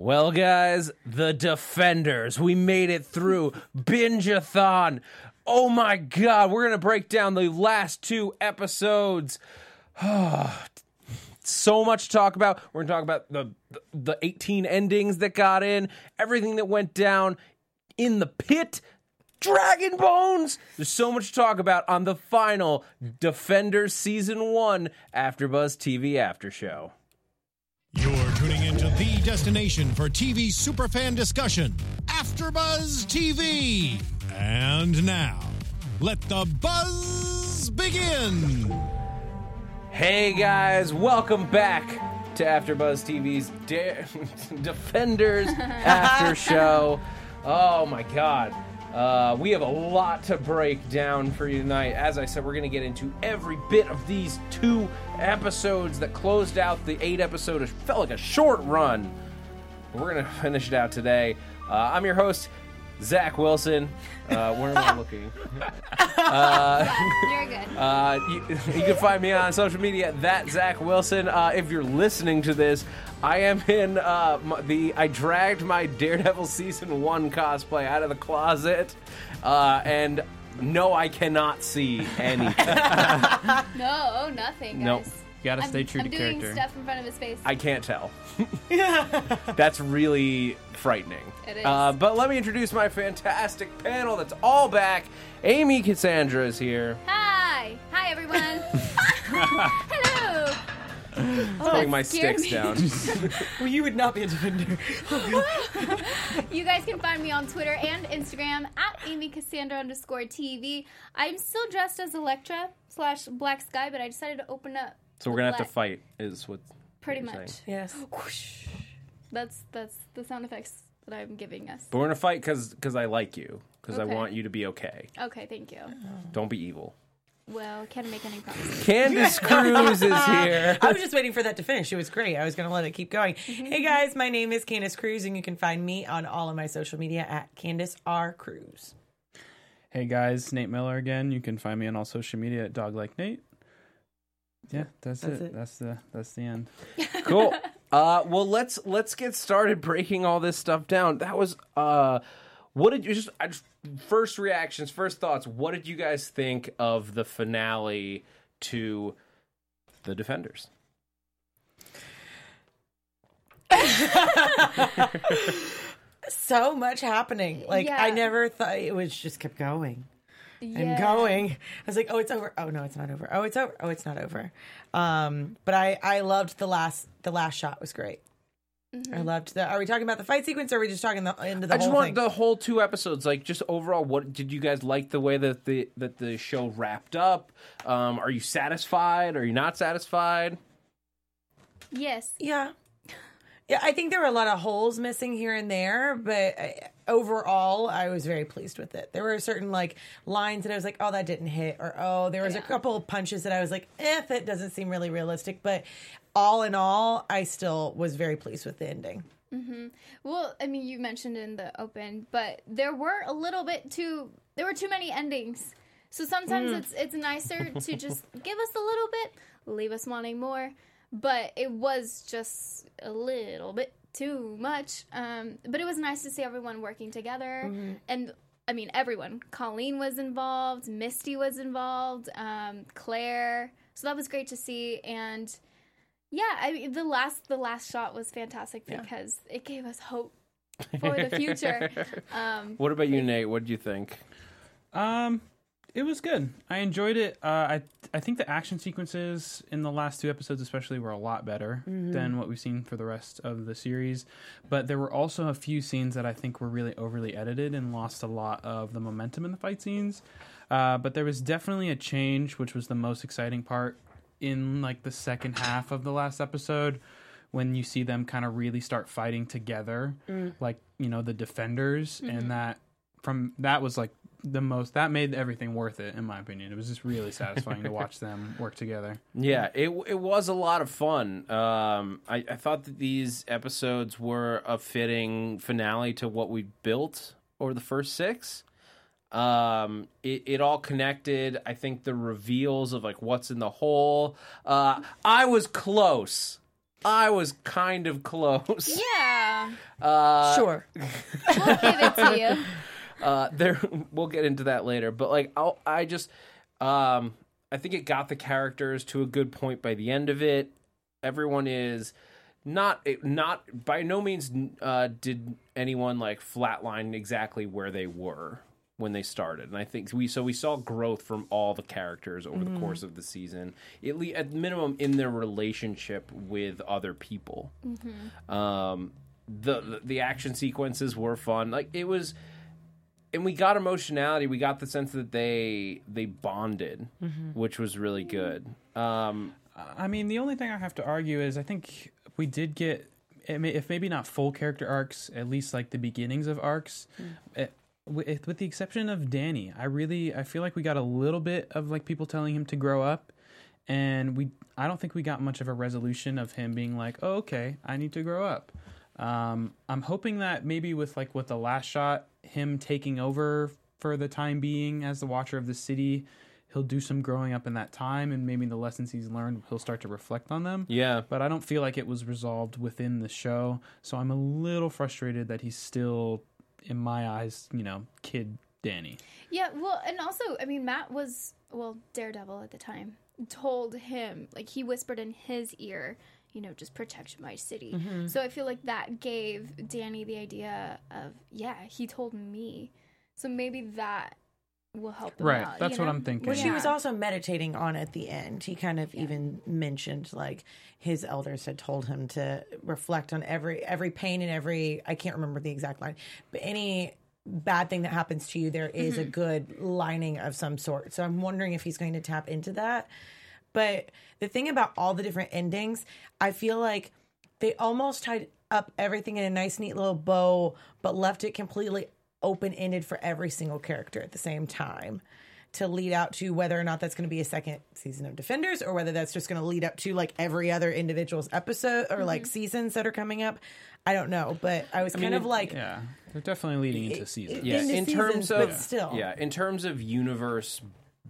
Well, guys, the Defenders. We made it through Binge-a-thon. Oh my god, we're going to break down the last two episodes. so much to talk about. We're going to talk about the the 18 endings that got in, everything that went down in the pit, Dragon Bones. There's so much to talk about on the final Defenders season 1 AfterBuzz TV after show. You're the destination for TV superfan discussion, AfterBuzz TV. And now, let the buzz begin. Hey guys, welcome back to AfterBuzz TV's Da- Defenders After Show. Oh my God, uh, we have a lot to break down for you tonight. As I said, we're going to get into every bit of these two episodes that closed out the eight episode. It felt like a short run. We're going to finish it out today. Uh, I'm your host, Zach Wilson. Uh, where am I looking? You're good. Uh, you, you can find me on social media at that Zach Wilson. Uh, if you're listening to this, I am in uh, m- the. I dragged my Daredevil season one cosplay out of the closet, uh, and no, I cannot see anything. no, oh, nothing, guys. Nope. You gotta I'm, stay true I'm to doing character. stuff in front of his face. I can't tell. that's really frightening. It is. Uh, but let me introduce my fantastic panel. That's all back. Amy Cassandra is here. Hi, hi everyone. Hello. Putting my scared sticks me. down. Well, you would not be a defender. You guys can find me on Twitter and Instagram at Amy Cassandra underscore TV. I'm still dressed as Elektra slash Black Sky, but I decided to open up. So we're gonna have to fight. Is what Pretty you're much. saying. Yes. Whoosh. That's that's the sound effects that I'm giving us. But we're gonna fight because because I like you because I want you to be okay. Okay, thank you. Don't be evil. Well, can't make any promises. Candice Cruz is here. I was just waiting for that to finish. It was great. I was going to let it keep going. Mm-hmm. Hey guys, my name is Candice Cruz, and you can find me on all of my social media at Candice R Cruz. Hey guys, Nate Miller again. You can find me on all social media at Dog Like Nate. Yeah, that's, That's it. it. That's the that's the end. Cool. Uh, well, let's let's get started breaking all this stuff down. That was uh, what did you just, I just first reactions, first thoughts? What did you guys think of the finale to the Defenders? So much happening. Like I never thought it was just kept going and Yeah. going. I was like, oh, it's over. Oh no, it's not over. Oh, it's over. Oh, it's not over. Um, but I I loved the last the last shot was great. Mm-hmm. I loved the. Are we talking about the fight sequence? or Are we just talking the into the whole? I just want thing? the whole two episodes. Like, just overall, what did you guys like the way that the that the show wrapped up? Um, are you satisfied? Are you not satisfied? Yes. Yeah. Yeah, I think there were a lot of holes missing here and there, but I, overall, I was very pleased with it. There were certain like lines that I was like, "Oh, that didn't hit," or "Oh, there was a couple of punches that I was like, "Eh, that doesn't seem really realistic." But all in all, I still was very pleased with the ending. Well, I mean, you mentioned in the open, but there were a little bit too. There were too many endings. So sometimes it's it's nicer to just give us a little bit, leave us wanting more. But it was just a little bit too much. Um, but it was nice to see everyone working together, and I mean, everyone. Colleen was involved, Misty was involved, um, Claire. So that was great to see, and yeah, I mean, the last the last shot was fantastic because it gave us hope for the future. Um, What about you, Nate? What did you think? Um, it was good. I enjoyed it. Uh, I I think the action sequences in the last two episodes, especially, were a lot better than what we've seen for the rest of the series. But there were also a few scenes that I think were really overly edited and lost a lot of the momentum in the fight scenes. Uh, but there was definitely a change, which was the most exciting part in like the second half of the last episode when you see them kind of really start fighting together like you know the defenders and that from that was like the most that made everything worth it in my opinion it was just really satisfying to watch them work together Yeah, it it was a lot of fun. Um, I, I thought that these episodes were a fitting finale to what we built over the first six. Um, it, it all connected. I think the reveals of like what's in the hole. Uh, I was close. I was kind of close. yeah, Uh, sure. We'll give it to you. uh, there we'll get into that later but like I'll, i just um i think it got the characters to a good point by the end of it. Everyone is not not by no means uh did anyone like flatline exactly where they were when they started and i think we so we saw growth from all the characters over the course of the season at least at minimum in their relationship with other people. Um the, the the action sequences were fun like it was and we got emotionality. We got the sense that they they bonded, which was really good. Um, I mean, the only thing I have to argue is I think we did get, if maybe not full character arcs, at least like the beginnings of arcs. Eh, with, with the exception of Danny, I really I feel like we got a little bit of like people telling him to grow up, and we I don't think we got much of a resolution of him being like, oh, okay, I need to grow up. Um, I'm hoping that maybe with like with the last shot, him taking over for the time being as the Watcher of the City, he'll do some growing up in that time, and maybe the lessons he's learned, he'll start to reflect on them. yeah, But I don't feel like it was resolved within the show, so I'm a little frustrated that he's still, in my eyes, you know, kid Danny. Yeah, well, and also, I mean, Matt was, well, Daredevil at the time, told him, like, he whispered in his ear, you know, just protect my city. Mm-hmm. So I feel like that gave Danny the idea of, yeah, he told me. So maybe that will help him Right, out, that's what know? I'm thinking. Which he Yeah. was also meditating on at the end. He kind of even mentioned like his elders had told him to reflect on every every pain and every I can't remember the exact line, but any bad thing that happens to you, there is a mm-hmm. good lining of some sort. So I'm wondering if he's going to tap into that. But the thing about all the different endings, I feel like they almost tied up everything in a nice, neat little bow, but left it completely open ended for every single character at the same time to lead out to whether or not that's going to be a second season of Defenders or whether that's just going to lead up to like every other individual's episode or like mm-hmm. seasons that are coming up. I don't know, but I was kind of like, Yeah, they're definitely leading into seasons. yeah. into In seasons, terms but of still. yeah, in terms of universe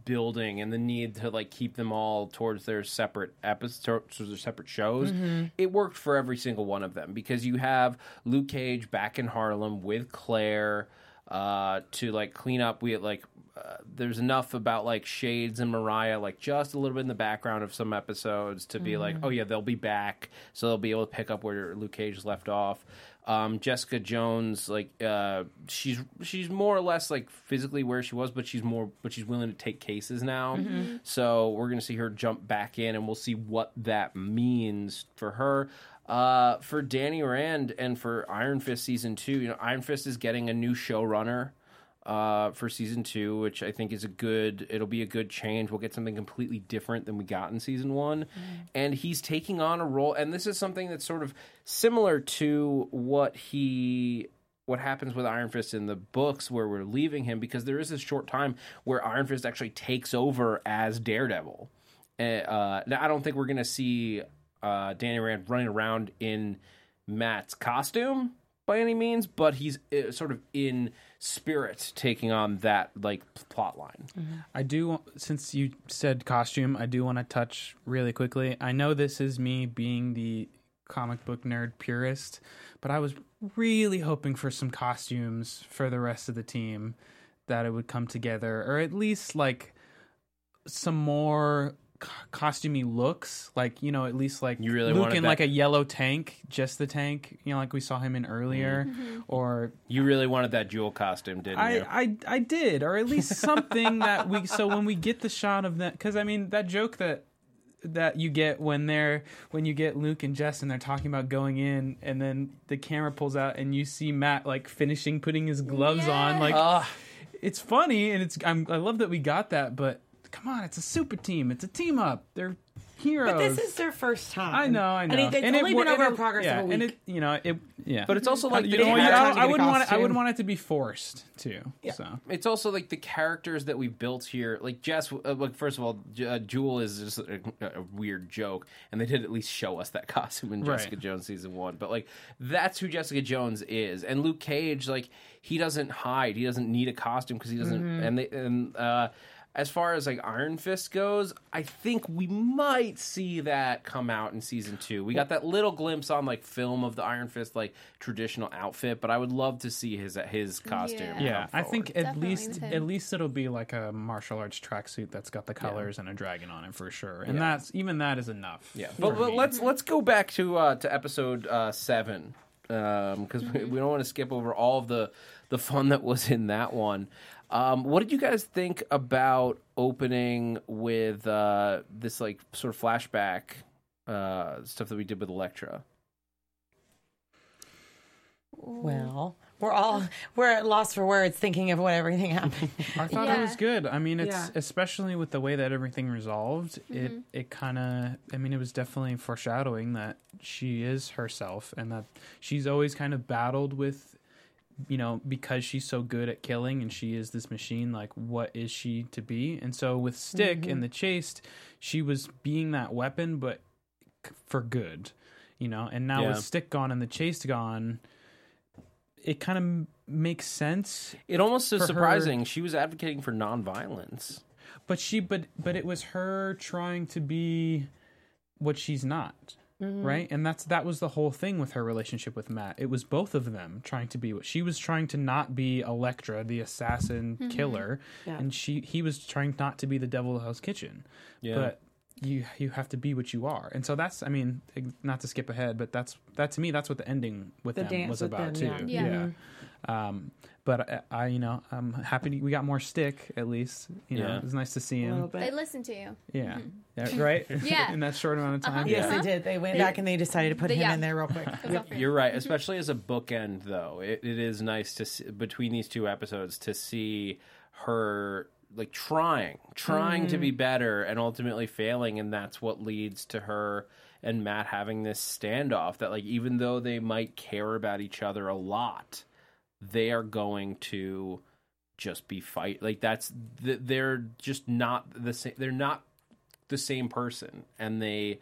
building and the need to like keep them all towards their separate episodes, their separate shows, it worked for every single one of them because you have Luke Cage back in Harlem with Claire uh, to like clean up. We like uh, there's enough about like Shades and Mariah, like just a little bit in the background of some episodes to be like, oh yeah, they'll be back, so they'll be able to pick up where Luke Cage left off. Um, Jessica Jones, like uh, she's she's more or less like physically where she was, but she's more but she's willing to take cases now. So we're gonna see her jump back in, and we'll see what that means for her. Uh, for Danny Rand and for Iron Fist season two, you know, Iron Fist is getting a new showrunner uh, for season two, which I think is a good. It'll be a good change. We'll get something completely different than we got in season one, and he's taking on a role. And this is something that's sort of similar to what he. What happens with Iron Fist in the books where we're leaving him because there is this short time where Iron Fist actually takes over as Daredevil. Uh, uh, now I don't think we're gonna see uh, Danny Rand running around in Matt's costume by any means, but he's uh, sort of in spirit taking on that like plot line. I do, since you said costume, I do want to touch really quickly. I know this is me being the comic book nerd purist, but I was really hoping for some costumes for the rest of the team that it would come together, or at least like some more costumey looks like you know at least like You really Luke in that- like a yellow tank just the tank you know like we saw him in earlier or You really wanted that jewel costume, didn't you? I, I I did, or at least something that we. So when we get the shot of that, because I mean that joke that that you get when they're when you get Luke and Jess and they're talking about going in, and then the camera pulls out and you see Matt like finishing putting his gloves on. Like Ah, it's funny and it's I'm, I love that we got that, but come on, it's a super team. It's a team up. They're heroes. But this is their first time. I know, I know. And it, it's And only wa- been over and a it- progress yeah, of a week. And it, you know, it, yeah. but it's also like you the know, didn't you- I, I wouldn't want it, I wouldn't want it to be forced too. So it's also like the characters that we've built here. Like Jess, uh, like first of all, J- uh, Jewel is just a, a weird joke, and they did at least show us that costume in Right. Jessica Jones season one. But like, that's who Jessica Jones is, and Luke Cage, like he doesn't hide, he doesn't need a costume because he doesn't. And they and uh, as far as like Iron Fist goes, I think we might see that come out in season two. We got that little glimpse on like film of the Iron Fist like traditional outfit, but I would love to see his his costume. Yeah. Yeah, I think at Definitely least at least it'll be like a martial arts tracksuit that's got the colors and a dragon on it for sure, and Yeah. that's even that is enough. Yeah, but, but let's let's go back to uh, to episode uh, seven because we, we don't want to skip over all of the the fun that was in that one. Um, what did you guys think about opening with uh, this like sort of flashback uh, stuff that we did with Elektra? Well, we're all we're at loss for words thinking of what everything happened. I thought it was good. I mean, it's Yeah. especially with the way that everything resolved. It Mm-hmm. it kind of. I mean, it was definitely foreshadowing that she is herself, and that she's always kind of battled with, you know, because she's so good at killing, and she is this machine. Like, what is she to be? And so with Stick Mm-hmm. and the Chaste, she was being that weapon, but for good, you know. And now Yeah. with Stick gone and the Chaste gone. It kind of makes sense It almost is For her- surprising. She was advocating for nonviolence. but she but but it was her trying to be what she's not Mm-hmm. right? And that's that was the whole thing with her relationship with matt. It was both of them trying to be what she was trying to not be elektra the assassin mm-hmm. killer Yeah. and she he was trying not to be the devil of hell's kitchen. Yeah. but you you have to be what you are. And so that's i mean not to skip ahead but that's that to me that's what the ending with The them was with about them, too. yeah. Yeah. Mm-hmm. um but I, I you know i'm happy to, we got more stick at least you know Yeah. it was nice to see him little They listened to you. yeah. yeah, right. Yeah. in that short amount of time. Yes, Uh-huh. they did. They went back and they decided to put The- him yeah. in there real quick. It was all for you. You're right, especially as a bookend, though. It, it is nice to see, between these two episodes to see her like trying, trying to be better, and ultimately failing, and that's what leads to her and Matt having this standoff. That like even though they might care about each other a lot, they are going to just be fight like that's they're just not the same. They're not the same person, and they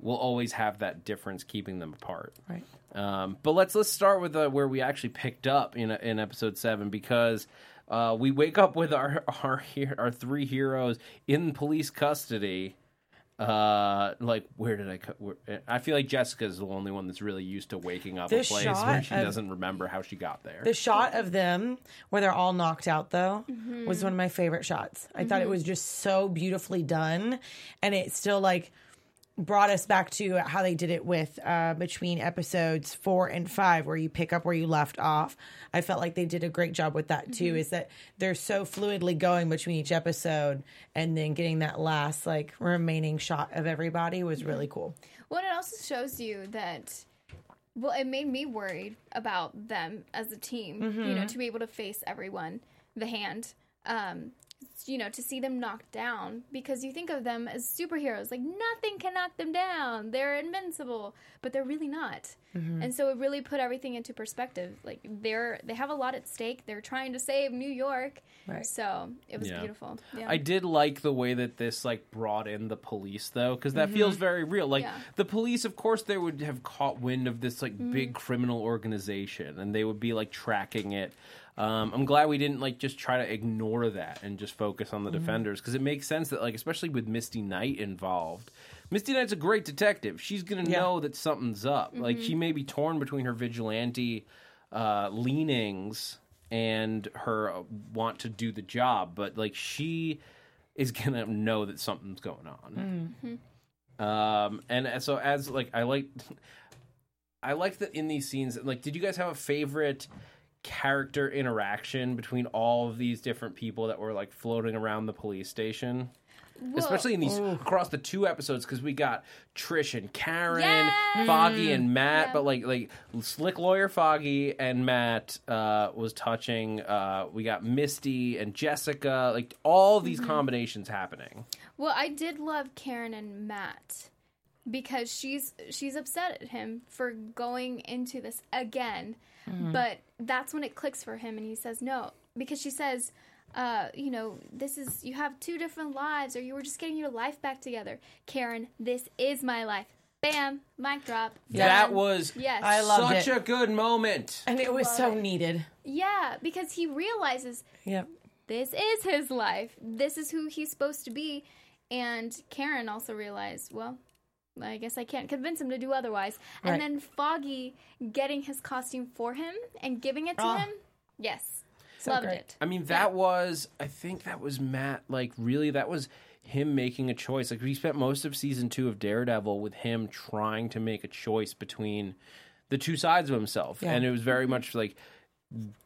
will always have that difference keeping them apart. Right. Um, but let's let's start with uh, where we actually picked up in in episode seven because uh, we wake up with our our our three heroes in police custody. Uh, like where did I? co- Where, I feel like Jessica's the only one that's really used to waking up The a place where shot she of- doesn't remember how she got there. The shot of them where they're all knocked out though Mm-hmm. was one of my favorite shots. I thought it was just so beautifully done and it still like brought us back to how they did it with uh between episodes 4 and 5 where you pick up where you left off. I felt like they did a great job with that too is that they're so fluidly going between each episode and then getting that last like remaining shot of everybody was really cool. Well, it also shows you that. Well, it made me worried about them as a team. You Mm-hmm. know, to be able to face everyone, the hand. Um, you know, to see them knocked down because you think of them as superheroes, like nothing can knock them down. They're invincible, but they're really not. Mm-hmm. And so it really put everything into perspective. Like they're they have a lot at stake. They're trying to save New York. Right. So it was Yeah. beautiful. Yeah. I did like the way that this like brought in the police though, because that feels very real. Like Yeah. the police, of course, they would have caught wind of this like big criminal organization, and they would be like tracking it. Um, I'm glad we didn't like just try to ignore that and just focus on the defenders because it makes sense that like especially with Misty Knight involved. Misty Knight's a great detective. She's gonna Yeah. know that something's up. Like she may be torn between her vigilante uh, leanings and her uh, want to do the job, but like she is gonna know that something's going on. Um, and uh, so as like I like, I like that in these scenes. Like, did you guys have a favorite character interaction between all of these different people that were like floating around the police station? Well, Especially in these across the two episodes because we got Trish and Karen, Yes! Foggy and Matt, Yeah. but like like slick lawyer Foggy and Matt uh, was touching. Uh, we got Misty and Jessica, like all these Mm-hmm. combinations happening. Well, I did love Karen and Matt because she's she's upset at him for going into this again. But that's when it clicks for him and he says no because she says uh, you know, this is you have two different lives or you were just getting your life back together. Karen, this is my life. Bam, mic drop. That was Yes. I loved such it. a good moment. And it was so needed. Yeah, because he realizes Yep. this is his life. This is who he's supposed to be. And Karen also realized, well, I guess I can't convince him to do otherwise. Right. And then Foggy getting his costume for him and giving it to Oh. him. Yes. So Loved great. it. I mean, that was, I think that was Matt, like, really, that was him making a choice. Like, we spent most of season two of Daredevil with him trying to make a choice between the two sides of himself. Yeah. And it was very much like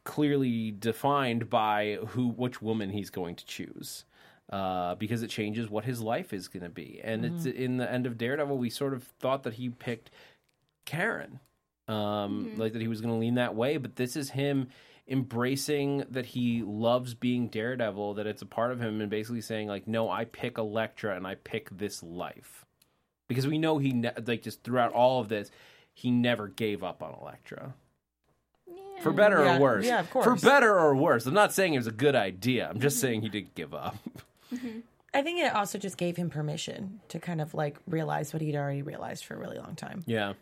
clearly defined by who, which woman he's going to choose. Uh, because it changes what his life is going to be. And it's in the end of Daredevil, we sort of thought that he picked Karen, um, like that he was going to lean that way. But this is him embracing that he loves being Daredevil, that it's a part of him, and basically saying like, "No, I pick Elektra and I pick this life," because we know he ne- like just throughout all of this, he never gave up on Elektra. For better Yeah, or worse. yeah, of course. For better or worse. I'm not saying it was a good idea. I'm just saying he didn't give up. I think it also just gave him permission to kind of like realize what he'd already realized for a really long time. Yeah.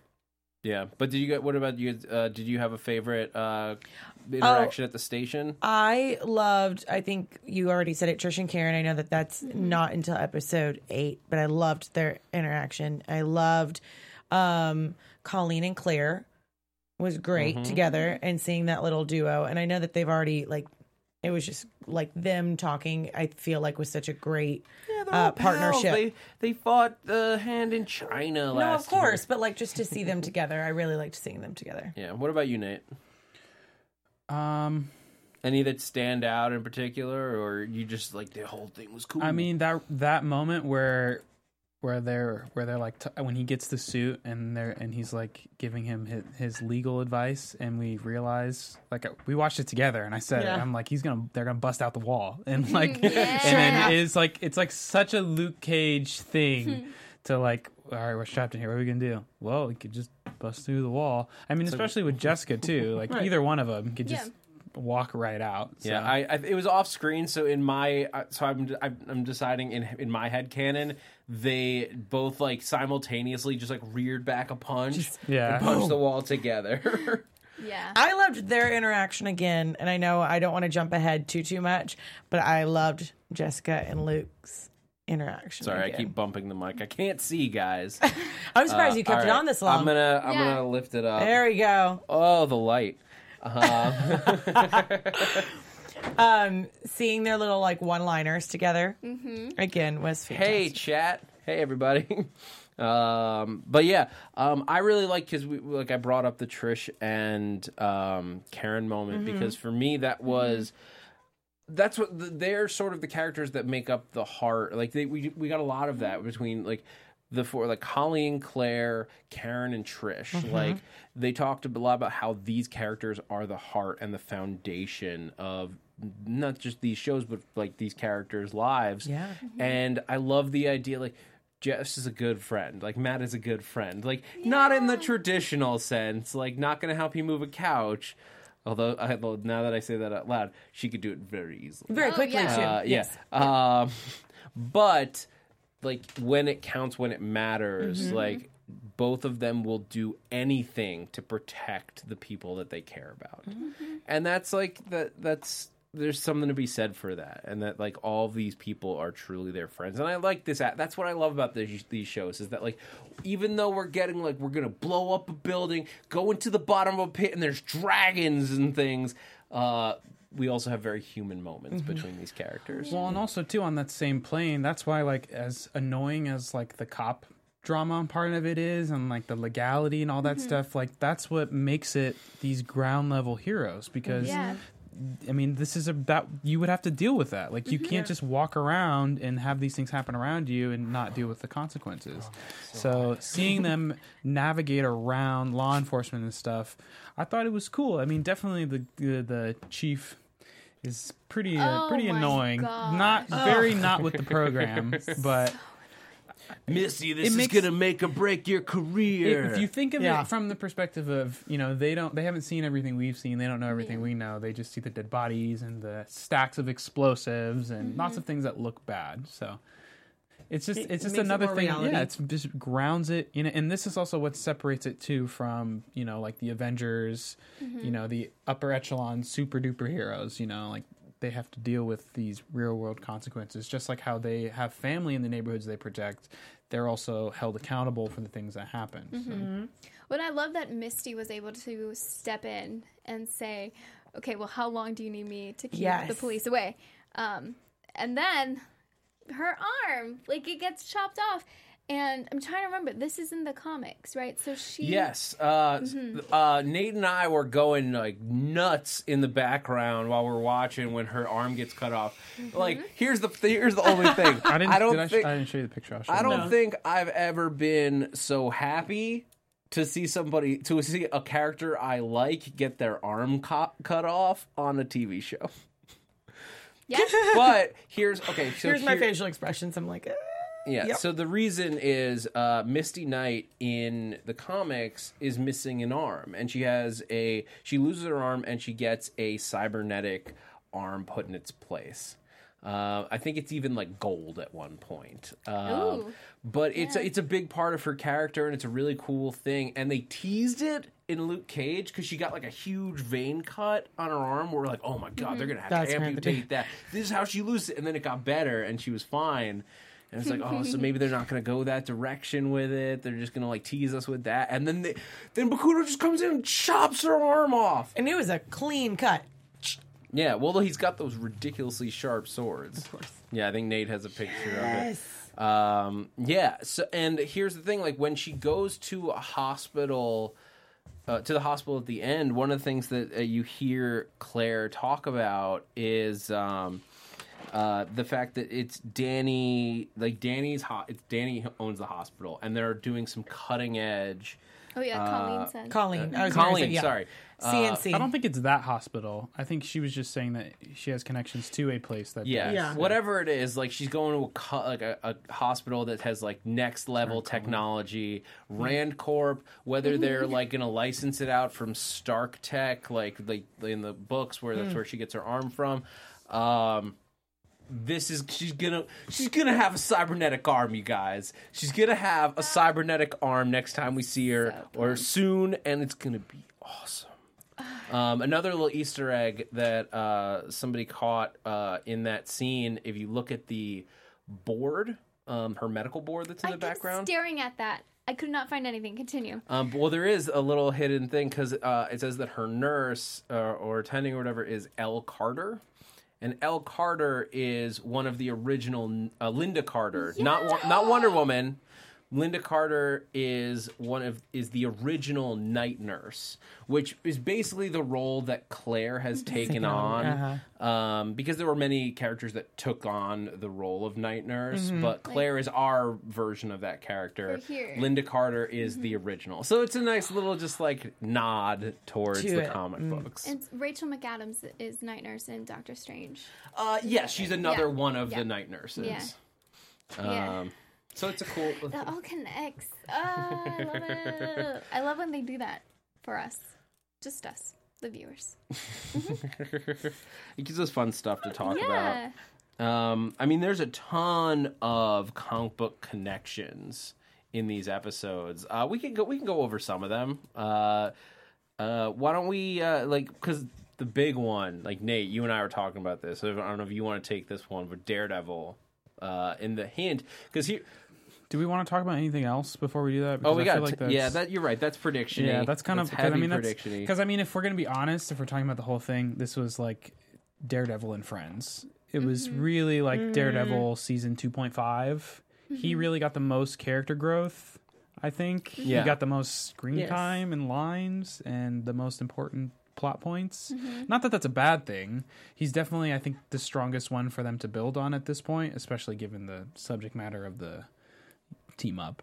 Yeah. But did you get what about you uh, did you have a favorite uh interaction at the station? I loved, I think you already said it, Trish and Karen. I know that that's not until episode eight, but I loved their interaction. I loved um, Colleen and Claire was great together and seeing that little duo. And I know that they've already, like, it was just like them talking, I feel like was such a great uh, partnership. They they fought the hand in China last no, of course, year. but like just to see them together, I really liked seeing them together. Yeah. What about you, Nate? Um, Any that stand out in particular, or you just like the whole thing was cool? I mean that that moment where where they're where they're like t- when he gets the suit and they're and he's like giving him his, his legal advice and we realize like uh, we watched it together and I said it. Yeah. I'm like he's gonna they're gonna bust out the wall. And like Yeah. and then it's like it's like such a Luke Cage thing to like all right we're strapped in here. What are we gonna do? Well we could just bust through the wall. I mean especially with Jessica too. Like either one of them could just walk right out so. Yeah, I, I it was off screen, so in my uh, so I'm I'm, I'm deciding in in my head canon they both like simultaneously just like reared back a punch, yeah. and punched the wall together. Yeah. I loved their interaction again, and I know I don't want to jump ahead too too much, but I loved Jessica and Luke's interaction. Sorry, I keep bumping the mic. I can't see, guys. I'm surprised you kept All it on this long. I'm gonna I'm Yeah. gonna lift it up. There we go. Oh, the light. Um, seeing their little like one-liners together Mm-hmm. again was fantastic. Hey, chat. Hey, everybody. um, but yeah, um, I really like because we like I brought up the Trish and um, Karen moment because for me that was. That's what the, they're sort of the characters that make up the heart. Like they, we we got a lot of that between like the four, like Colleen, Claire, Karen, and Trish. Like they talked a lot about how these characters are the heart and the foundation of not just these shows, but like these characters' lives. Yeah. And I love the idea, like. Jess is a good friend. Like Matt is a good friend. Like not in the traditional sense. Like not going to help you move a couch. Although, I, now that I say that out loud, she could do it very easily. Very Oh, quickly yeah. too. Uh, yes. Yeah. Um, but like when it counts, when it matters, Mm-hmm. like both of them will do anything to protect the people that they care about, Mm-hmm. and that's like that. That's there's something to be said for that, and that like all these people are truly their friends, and I like this. That's what I love about these these shows is that like even though we're getting like we're gonna blow up a building, go into the bottom of a pit, and there's dragons and things. Uh, we also have very human moments mm-hmm. between these characters. Well, and also too on that same plane, that's why like as annoying as like the cop drama part of it is and like the legality and all that mm-hmm. stuff, like that's what makes it these ground level heroes because Yeah. I mean, this is about you would have to deal with that. Like you can't just walk around and have these things happen around you and not deal with the consequences. So seeing them navigate around law enforcement and stuff, I thought it was cool. I mean, definitely the the, the chief is pretty uh, Oh pretty annoying. Not very not with the program, but Misty, this It is makes- gonna make or break your career. if you think of Yeah. it from the perspective of you know they don't they haven't seen everything we've seen they don't know everything we know they just see the dead bodies and the stacks of explosives and lots of mm-hmm. things that look bad so it's just It it's just it another more thing reality. yeah it's just grounds it in and this is also what separates it too from you know like the avengers mm-hmm. you know the upper echelon super duper heroes you know like they have to deal with these real world consequences, just like how they have family in the neighborhoods they protect. They're also held accountable for the things that happen. So- But I love that Misty was able to step in and say, "Okay, well, how long do you need me to keep Yes. the police away?" Um, and then her arm, like it gets chopped off. And I'm trying to remember. This is in the comics, right? So she. Yes, uh, uh, Nate and I were going like nuts in the background while we're watching when her arm gets cut off. Like, here's the here's the only thing. I didn't. don't did I, sh- think I didn't show you the picture. I'll show I don't now. think I've ever been so happy to see somebody to see a character I like get their arm co- cut off on a TV show. Yeah. But here's okay. So Here's my here- facial expressions. I'm like, eh. Yeah. Yep. So the reason is uh, Misty Knight in the comics is missing an arm, and she has a she loses her arm, and she gets a cybernetic arm put in its place. Uh, I think it's even like gold at one point. Um, Ooh. but it's a, it's a big part of her character, and it's a really cool thing. And they teased it in Luke Cage because she got like a huge vein cut on her arm. We're like, oh my god, they're gonna have That's to amputate that. This is how she loses it, and then it got better, and she was fine. And it's like, oh, so maybe they're not going to go that direction with it. They're just going to like tease us with that. And then they, then Bakuto just comes in and chops her arm off. and it was a clean cut. Yeah, well, he's got those ridiculously sharp swords. Of course. Yeah, I think Nate has a picture Yes. of it. Um, yeah. So, and here's the thing: like when she goes to a hospital, uh, to the hospital at the end, one of the things that uh, you hear Claire talk about is. Um, uh, the fact that it's Danny, like Danny's, ho- it's Danny who owns the hospital, and they're doing some cutting edge. Oh yeah, Colleen said. Colleen. I was gonna Colleen, say, yeah. sorry, Uh, CNC. I don't think it's that hospital. I think she was just saying that she has connections to a place that. Yeah, Yeah. whatever it is, like she's going to a co- like a, a hospital that has like next level technology. Rand Corp, whether they're like going to license it out from Stark Tech, like like in the books where that's where she gets her arm from. Um, this is she's gonna she's gonna have a cybernetic arm, you guys. She's gonna have a cybernetic arm next time we see her So or soon, and it's gonna be awesome. Um, another little Easter egg that uh, somebody caught uh, in that scene. If you look at the board, um, her medical board that's in I the background. staring at that. I could not find anything. Continue. Um, well, there is a little hidden thing because uh, it says that her nurse uh, or attending or whatever is Elle Carter. And Elle Carter is one of the original uh, Linda Carter, not not Wonder Woman. Linda Carter is one of is the original night nurse, which is basically the role that Claire has taken on. uh-huh. Um, because there were many characters that took on the role of night nurse, but Claire is our version of that character. Here. Linda Carter is the original, so it's a nice little just like nod towards To the it. comic books. And Rachel McAdams is night nurse in Doctor Strange. Uh, yes, she's another Yeah. one of Yeah. the night nurses. Yeah. Um, Yeah. So it's a cool. That all connects. Oh, I love it. I love when they do that for us. Just us, the viewers. it gives us fun stuff to talk Yeah. about. Um, I mean, there's a ton of comic book connections in these episodes. Uh, we can go. We can go over some of them. Uh, uh, why don't we uh, like because the big one, like Nate, you and I were talking about this. I don't know if you want to take this one, but Daredevil. Uh, in the hint, because here, Do we want to talk about anything else before we do that? oh, we I got feel like that's- yeah, that you're right. That's prediction. yeah, that's kind of because I heavy mean that's prediction-y. because I mean if we're gonna be honest, if we're talking about the whole thing, this was like Daredevil and Friends. It was mm-hmm. really like mm-hmm. Daredevil season two point five. He mm-hmm. really got the most character growth. I think Yeah. he got the most screen Yes. time and lines and the most important plot points. Mm-hmm. Not that that's a bad thing. He's definitely, I think, the strongest one for them to build on at this point, especially given the subject matter of the team up.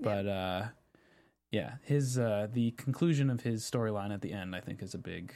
But uh, yeah, his uh, the conclusion of his storyline at the end, I think, is a big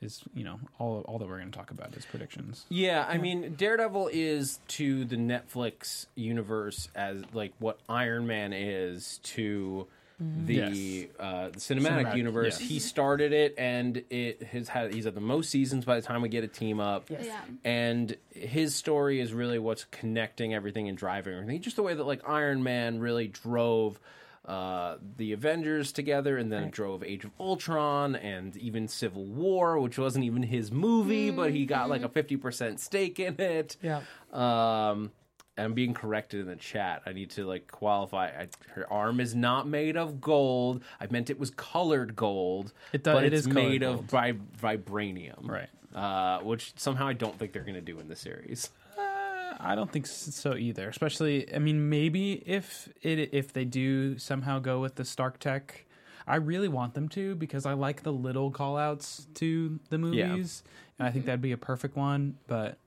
is you know all all that we're going to talk about is predictions. Yeah, I mean, Daredevil is to the Netflix universe as like what Iron Man is to the, Yes. uh, the cinematic, Cinematic, universe. yes. He started it, and it has had he's had the most seasons by the time we get a team up. Yes. Yeah. And his story is really what's connecting everything and driving everything. Just the way that like Iron Man really drove uh, the Avengers together, and then it drove Age of Ultron and even Civil War, which wasn't even his movie, but he got like a fifty percent stake in it. Yeah. Um, I'm being corrected in the chat. I need to like qualify. I, her arm is not made of gold. I meant it was colored gold. It does- but it it's is made gold. of vi- vibranium, Right. Uh, which somehow I don't think they're going to do in the series. I don't think so either. Especially, I mean, maybe if it if they do somehow go with the Stark Tech, I really want them to because I like the little call outs to the movies, and I think that'd be a perfect one. But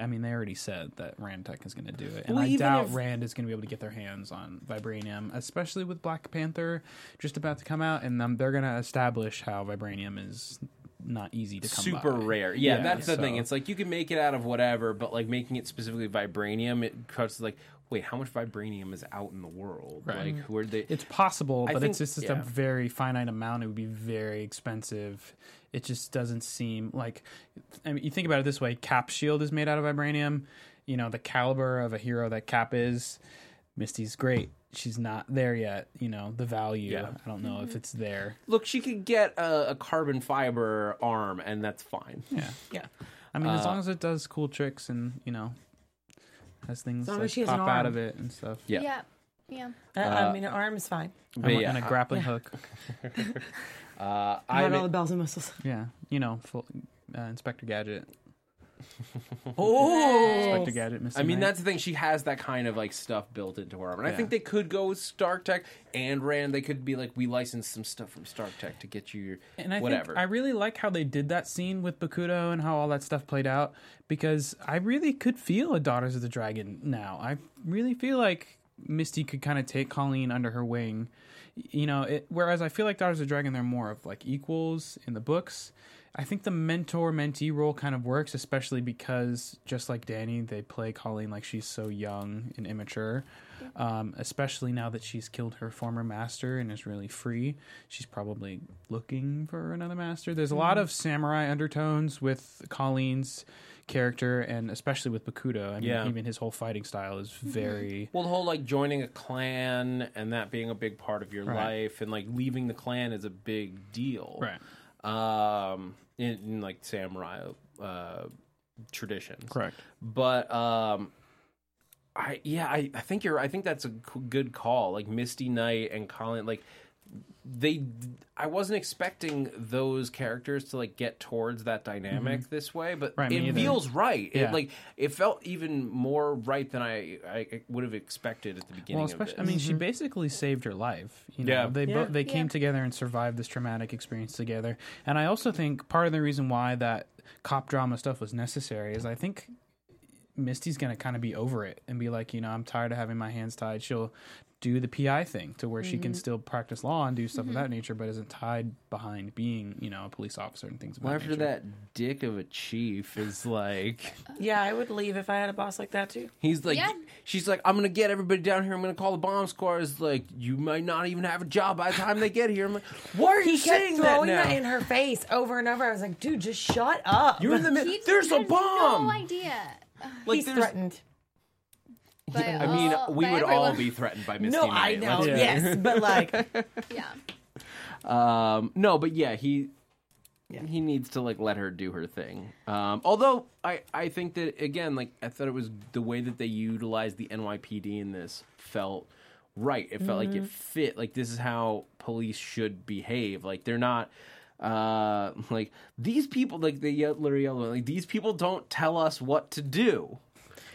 I mean, they already said that Rand Tech is going to do it, and Well, I doubt if- Rand is going to be able to get their hands on vibranium, especially with Black Panther just about to come out, and um, they're going to establish how vibranium is not easy to come Super by. rare. Yeah, Yeah, that's the thing. It's like you can make it out of whatever, but like making it specifically vibranium, it cuts like, wait, how much vibranium is out in the world? Right. Like, where they? It's possible, I but think- it's just, just yeah. a very finite amount. It would be very expensive. It just doesn't seem like. I mean, you think about it this way: Cap shield is made out of vibranium. You know, the caliber of a hero that Cap is. Misty's great. She's not there yet. You know, the value. Yeah. I don't know if it's there. Look, she could get a, a carbon fiber arm, and that's fine. Yeah. Yeah. I mean, as Uh, long as it does cool tricks and you know has things long like she has pop out arm. of it and stuff. Yeah. Yeah. Yeah. Uh, I mean, an arm is fine. But And, yeah, and a grappling yeah. hook. uh, I I'm, all the bells and whistles. Yeah, you know, full, uh, Inspector Gadget. Oh, Inspector Gadget. Misty I mean, Knight. that's the thing. She has that kind of like stuff built into her arm, and I Yeah. think they could go with Stark Tech and Rand. They could be like, we licensed some stuff from Stark Tech to get you your And I whatever. think I really like how they did that scene with Bakuto and how all that stuff played out because I really could feel a Daughters of the Dragon now. I really feel like Misty could kind of take Colleen under her wing. You know, it, whereas I feel like Daughters of the Dragon they're more of like equals in the books. I think the mentor mentee role kind of works, especially because just like Danny, they play Colleen like she's so young and immature. Um, especially now that she's killed her former master and is really free, she's probably looking for another master. There's a lot of samurai undertones with Colleen's character, and especially with Bakuto. I mean, Yeah. even his whole fighting style is very. well, the whole like joining a clan and that being a big part of your Right. life, and like leaving the clan is a big deal, Right. Um, in, in like samurai uh, traditions, Correct. but um i yeah i, I think you're i think that's a good call like misty knight and colleen like they i wasn't expecting those characters to like get towards that dynamic this way but Mm-hmm. Right, it either. feels right Yeah. it like it felt even more right than i i would have expected at the beginning Well, of especially, this I mean, she basically saved her life. You know, Yeah. they Yeah. both they came together and survived this traumatic experience together. And I also think part of the reason why that cop drama stuff was necessary is I think Misty's gonna kind of be over it and be like, you know, I'm tired of having my hands tied. She'll do the PI thing to where she can mm-hmm. still practice law and do stuff of that mm-hmm. nature, but isn't tied behind being, you know, a police officer and things of well, that after nature. that dick of a chief is like yeah, I would leave if I had a boss like that too. He's like, Yeah. she's like, I'm gonna get everybody down here. I'm gonna call the bomb squad. Is like, you might not even have a job by the time they get here. I'm like, why are you He kept saying that now? that in her face over and over. I was like, dude, just shut up. You're in the middle. There's a bomb. No idea. like, He's there's- threatened. By I mean, we by would all everyone. be threatened by Misty No, I Knight. know. Let's- Yeah. Yes, but like, Yeah. Um, no, but yeah, he Yeah. he needs to like let her do her thing. Um, although I I think that again, like I thought it was the way that they utilized the NYPD in this felt right. It felt like it fit. Like this is how police should behave. Like they're not. Uh, like these people, like they yell, literally yell, like these people don't tell us what to do.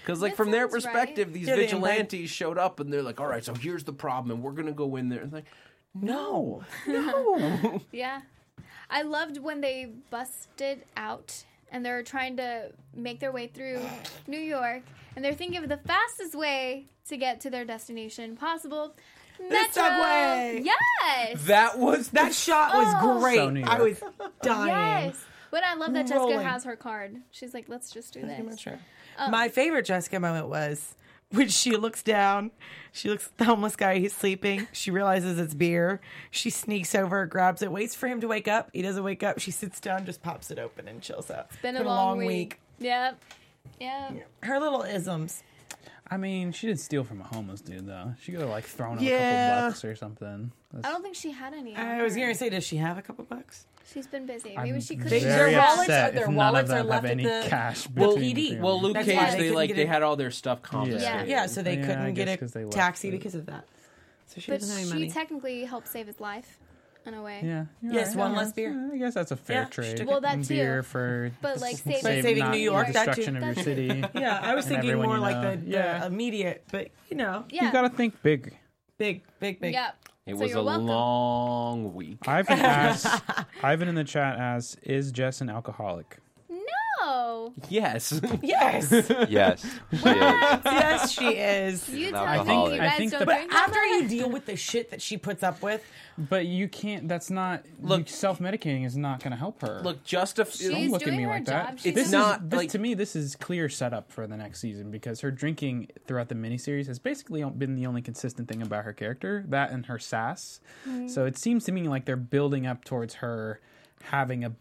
Because like That from their sounds right. perspective, these Yeah, they vigilantes showed up and they're like, "All right, so here's the problem, and we're gonna go in there." And like, no. no, Yeah. I loved when they busted out and they're trying to make their way through New York and they're thinking of the fastest way to get to their destination possible. Metro. subway. Yes. that was That shot was Oh. great. So New I York. was dying. Yes. But I love that Jessica Rolling. has her card. She's like, let's just do this. Sure. Um, My favorite Jessica moment was when she looks down. She looks at the homeless guy. He's sleeping. She realizes it's beer. She sneaks over, grabs it, waits for him to wake up. He doesn't wake up. She sits down, just pops it open, and chills out. It's Been a long, week. Yep. Yep. Her little isms. I mean, she didn't steal from a homeless dude though. She could have like thrown him a Yeah. couple bucks or something. That's- I don't think she had any. on I was her. gonna say, does she have a couple bucks? She's been busy. I'm Maybe she could. They- very their wallets upset are- their if none wallets of are them left have at any the- cash. Well, between the ED. three Well. Luke That's Cage, they they couldn't like get they it- had all their stuff confiscated. Yeah, so they Yeah, I couldn't guess get 'cause they a left taxi the- because of that. So she But doesn't have any she technically helped save his life, in a way. Yeah. Yes, right. one less beer. yeah, I guess that's a fair Yeah, trade. Well, that And too. Beer for But, like, s- saving- But saving not New York, the that too. destruction of your That's- city. Yeah, I was and thinking everyone more you like know. the, the Yeah. immediate, but you know, Yeah. You got to think big. big, big, big. Yeah. It So was you're a welcome. long week. Ivan asks, Ivan in the chat asks, "Is Jess an alcoholic?" No. Yes. Yes, Yes, she is. yes, she is. You An tell me alcoholic. you I guys think don't the- But drink after you much? deal with the shit that she puts up with, But you can't. That's not. Look- Look, self-medicating is not going to help her. Look, just a f- don't She's look at doing me her like job. that. She's It's this not, is, this, like- to me. This is clear setup for the next season because her drinking throughout the miniseries has basically been the only consistent thing about her character. That and her sass. Mm-hmm. So it seems to me like they're building up towards her having a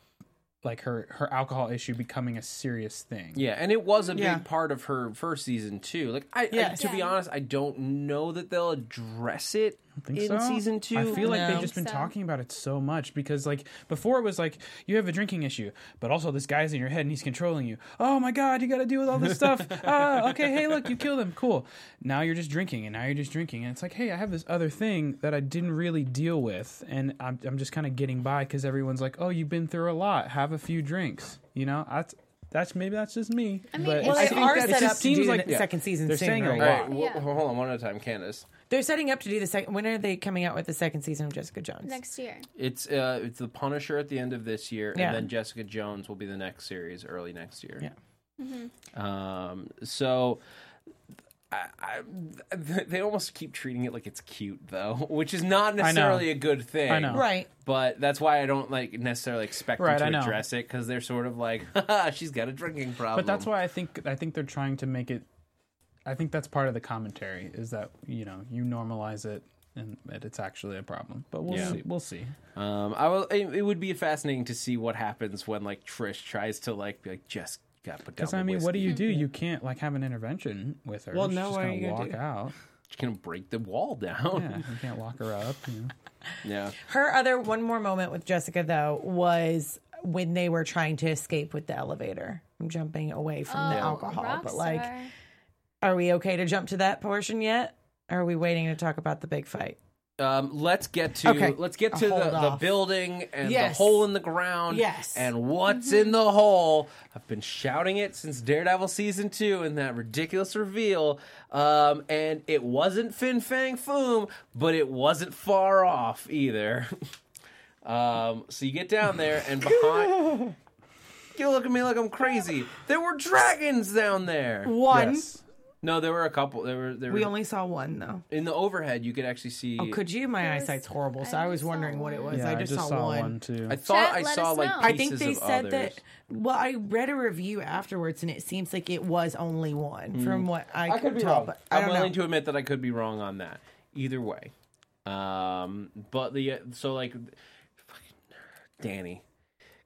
like her her alcohol issue becoming a serious thing. Yeah, and it was a Yeah. big part of her first season too. Like, I, I Yes. to be honest, I don't know that they'll address it think in so. season two. I feel like No. they've just been So. talking about it so much because, like, before it was like you have a drinking issue, but also this guy's in your head and he's controlling you. Oh my god, you got to deal with all this stuff. ah, okay, hey, look, you killed him. Cool. Now you're just drinking, and now you're just drinking, and it's like, hey, I have this other thing that I didn't really deal with, and I'm I'm just kind of getting by because everyone's like, oh, you've been through a lot. Have a few drinks. You know, that's that's maybe that's just me. I mean, but it's- well, I they think are set it up just to do seems the like- yeah. second season They're saying a right? All lot. right, well, Yeah. hold on one at a time, Candice. They're setting up to do the second. When are they coming out with the second season of Jessica Jones? next year. It's uh, it's the Punisher at the end of this year, Yeah. and then Jessica Jones will be the next series early next year. Yeah. Um. So. I, I, they almost keep treating it like it's cute though, which is not necessarily a good thing. I know. Right. But that's why I don't like necessarily expect Right, them to know. address it because they're sort of like, Haha, she's got a drinking problem. But that's why I think I think they're trying to make it. I think that's part of the commentary is that you know you normalize it and that it's actually a problem. But we'll Yeah. see. We'll see. Um, I will. It, it would be fascinating to see what happens when like Trish tries to like be like just got put down. Because I the mean, what do you do? You can't like have an intervention with her. Well, She's no, just what are gonna you gonna walk do? out. She's gonna break the wall Yeah, down. you can't lock her up. You know? Yeah. Her other one more moment with Jessica though was when they were trying to escape with the elevator. I'm jumping away from the Oh, alcohol, but like, Rockstar. Are we okay to jump to that portion yet? Or are we waiting to talk about the big fight? Um, let's get to Okay. let's get to the, the building and Yes. the hole in the ground. Yes. And what's in the hole? I've been shouting it since Daredevil season two and that ridiculous reveal. Um, and it wasn't Fin Fang Foom, but it wasn't far off either. um, so you get down there and behind. You look at me like I'm crazy. There were dragons down there. One. Yes. No, there were a couple. There were there We were only saw one though. in the overhead. You could actually see. Oh, could you? My was- eyesight's horrible, so I I was wondering what it was. Yeah, I just, saw, one. too. I thought Chat, I saw like know. I think pieces they of said others. that. Well, I read a review afterwards, and it seems like it was only one, from what I. I could be tell, wrong. But I I'm willing know. to admit that I could be wrong on that. Either way, um, but the so like, fucking Danny,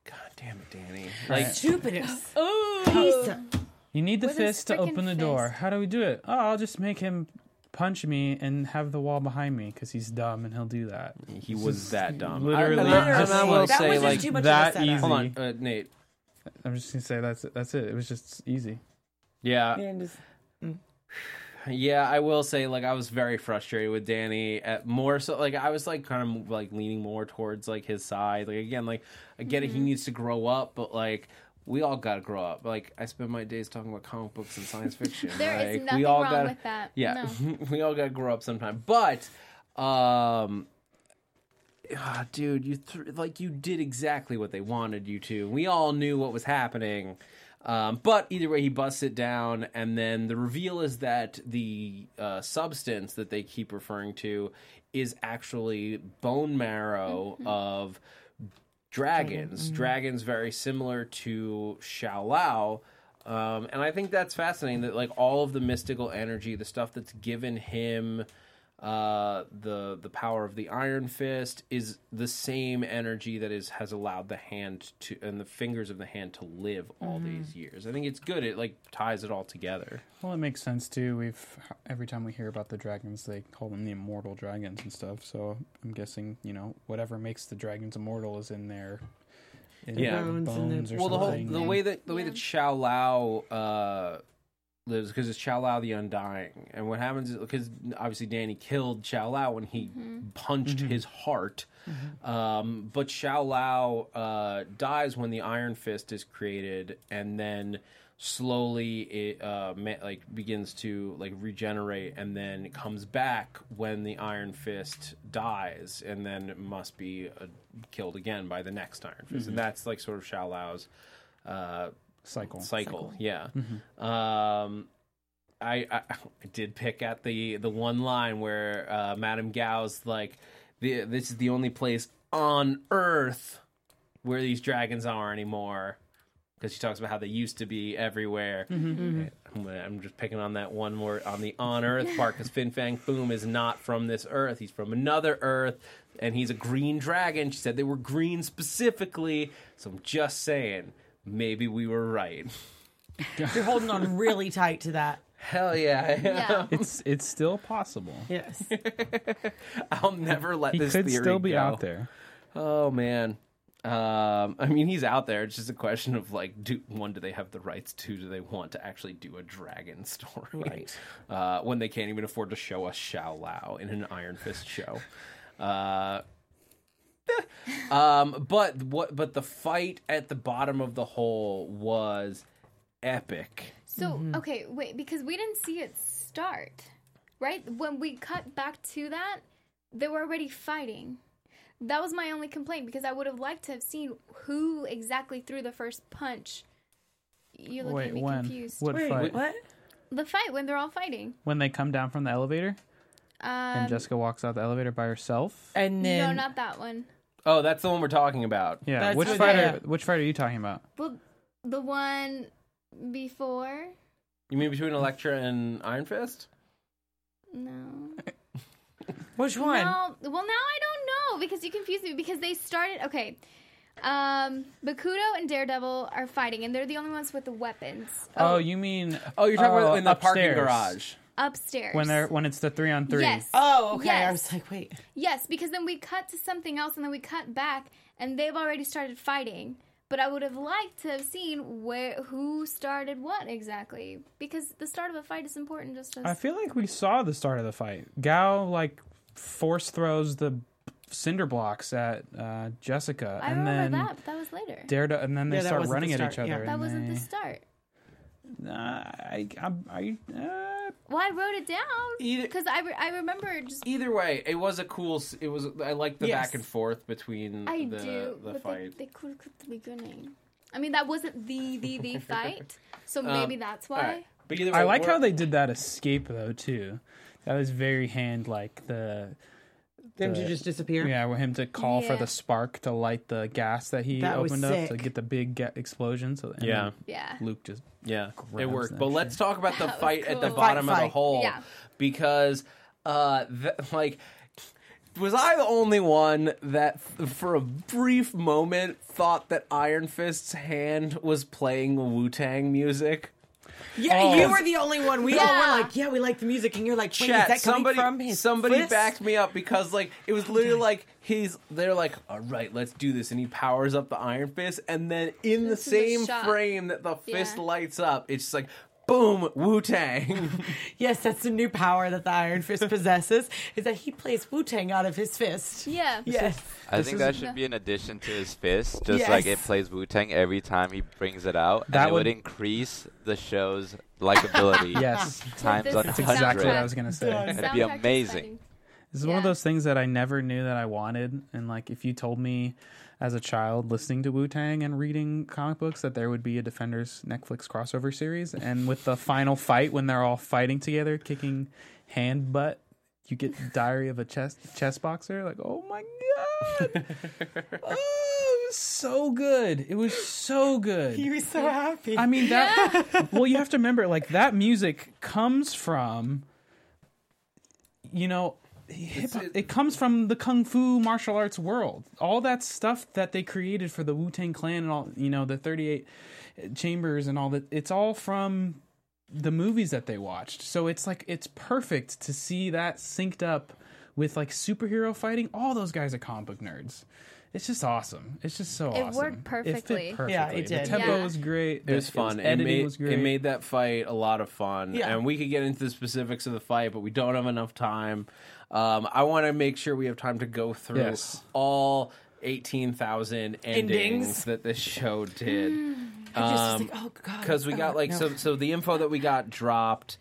God damn it, Danny! Like, Stupidest. Oh. piece of- You need the With fist to open the door. fist. How do we do it? Oh, I'll just make him punch me and have the wall behind me because he's dumb and he'll do that. he was that dumb. literally I, Literally. and I will that say was like too that of a setup. easy. hold on, uh, Nate. I'm just gonna say that's it. That's it. It was just easy. Yeah, And just- Yeah, I will say like I was very frustrated with Danny. At more so like I was like kind of like leaning more towards like his side. Like again, like I get it, he needs to grow up, but like we all got to grow up. Like I spend my days talking about comic books and science fiction. There is like, nothing we all wrong gotta, with that. Yeah, No. we all got to grow up sometime. But um ah, dude, you th- like you did exactly what they wanted you to. We all knew what was happening. Um, but either way, he busts it down, and then the reveal is that the uh, substance that they keep referring to is actually bone marrow of dragons. Dragons very similar to Xiao Um, and I think that's fascinating that like all of the mystical energy, the stuff that's given him uh, the the power of the Iron Fist is the same energy that is has allowed the hand to and the fingers of the hand to live all these years. I think it's good. It like ties it all together. Well, it makes sense too. We've every time we hear about the dragons, they call them the immortal dragons and stuff. So I'm guessing you know whatever makes the dragons immortal is in their in Yeah. their Bones and the- bones or well, the whole something. the way that the way Yeah. that Shou-Lao uh, lives because it's Shou-Lao the Undying, and what happens is because obviously Danny killed Shou-Lao when he punched his heart, um, but Shou-Lao uh, dies when the Iron Fist is created, and then slowly it uh, ma- like begins to like regenerate, and then it comes back when the Iron Fist dies, and then must be uh, killed again by the next Iron Fist, and that's like sort of Shou-Lao's uh, cycle. cycle. Yeah. Um, I, I I did pick at the the one line where uh, Madame Gao's like, the, "This is the only place on Earth where these dragons are anymore." Because she talks about how they used to be everywhere. I'm, gonna- I'm just picking on that one more on the on Earth part because Fin Fang Foom is not from this Earth. He's from another Earth, and he's a green dragon. She said they were green specifically. So I'm just saying, maybe we were right. You're holding on really tight to that. Hell yeah. Yeah. It's it's still possible. Yes. I'll never let He this could theory still be go. out there. Oh man. Um, I mean, he's out there. It's just a question of like, do one, do they have the rights? Two, do they want to actually do a dragon story? Right. Uh, when they can't even afford to show us Shou-Lao in an Iron Fist show. Uh, um, but what? But the fight at the bottom of the hole was epic. So okay, wait, because we didn't see it start, right? When we cut back to that, they were already fighting. That was my only complaint because I would have liked to have seen who exactly threw the first punch. You're looking Wait, at me when? confused. What Wait, fight? what? The fight when they're all fighting. When they come down from the elevator Um, and Jessica walks out the elevator by herself. And then no, not that one. Oh, that's the one we're talking about. Yeah, That's which what- fight? Are, which fight are you talking about? Well, the one before. You mean between Elektra and Iron Fist? No. which one? No, well now I don't know because you confused me because they started okay. Um, Bakuto and Daredevil are fighting, and they're the only ones with the weapons Oh, you mean Oh, you're talking about in the parking garage. Upstairs. when they're when it's the three on three. yes, Oh, okay. I was like, wait. yes, because then we cut to something else, and then we cut back, and they've already started fighting. But I would have liked to have seen where who started what exactly, because the start of a fight is important. Just as I feel like we saw the start of the fight. Gao like force throws the cinder blocks at uh, Jessica, I and remember then that, but that was later. Daredevil, and then they Yeah, start running the at each other. yeah. that wasn't they- the start. Nah, I, I, I, uh, Well, I wrote it down because I, re- I remember just Either way, it was a cool. It was. I like the Yes. back and forth between I the do, the but fight. they, they could cut the beginning. I mean, that wasn't the the the fight, so Um, maybe that's why. All right. But either way, I like we're- how they did that escape though too. That was very hand like the Them to The- just disappear. yeah, with him to call for the spark to light the gas that he That opened up to get the big ga- explosion. So and Yeah. Yeah. Luke just Yeah, it worked. But shit. let's talk about the That was fight at the cool. bottom Fight, of the fight. hole Yeah. because uh, th- like. Was I the only one that, f- for a brief moment, thought that Iron Fist's hand was playing Wu Tang music? Yeah, Oh. you were the only one. We all were like, yeah, we like the music, and you're like, wait, Chat, is that coming somebody, from his somebody fist? backed me up because like it was literally like he's they're like, all right, let's do this, and he powers up the Iron Fist, and then in This the same shot. frame that the fist Yeah. lights up, it's just like boom, Wu Tang. Yes, that's the new power that the Iron Fist possesses, is that he plays Wu Tang out of his fist. Yeah. Yes. I This think that should be an addition to his fist, just like it plays Wu Tang every time he brings it out, That and it would, would- increase the show's likability. yes, times This a is that's exactly what I was gonna say. Done. It'd be Soundtrack is amazing. This is one of those things that I never knew that I wanted. And like, if you told me as a child listening to Wu Tang and reading comic books that there would be a Defenders Netflix crossover series, and with the final fight when they're all fighting together, kicking hand butt, you get Diary of a Chess Chess Boxer. Like, oh my god! oh, it was so good. It was so good. He was so happy. I mean that. well, you have to remember, like that music comes from, you know, hip it comes from the kung fu martial arts world. All that stuff that they created for the Wu Tang Clan and all, you know, the 38 chambers and all that, it's all from the movies that they watched. So it's like it's perfect to see that synced up with like superhero fighting. All those guys are comic book nerds. It's just awesome. It's just so It awesome. worked It perfectly. fit perfectly. Yeah, it did. The did. tempo Yeah. was great. It was fun. It, editing made, was great. it made that fight a lot of fun. Yeah. And we could get into the specifics of the fight, but we don't have enough time. Um, I want to make sure we have time to go through Yes. all 18,000 endings, Endings. that this show did. I Um, like, oh god. because we got oh, like no. so so the info that we got dropped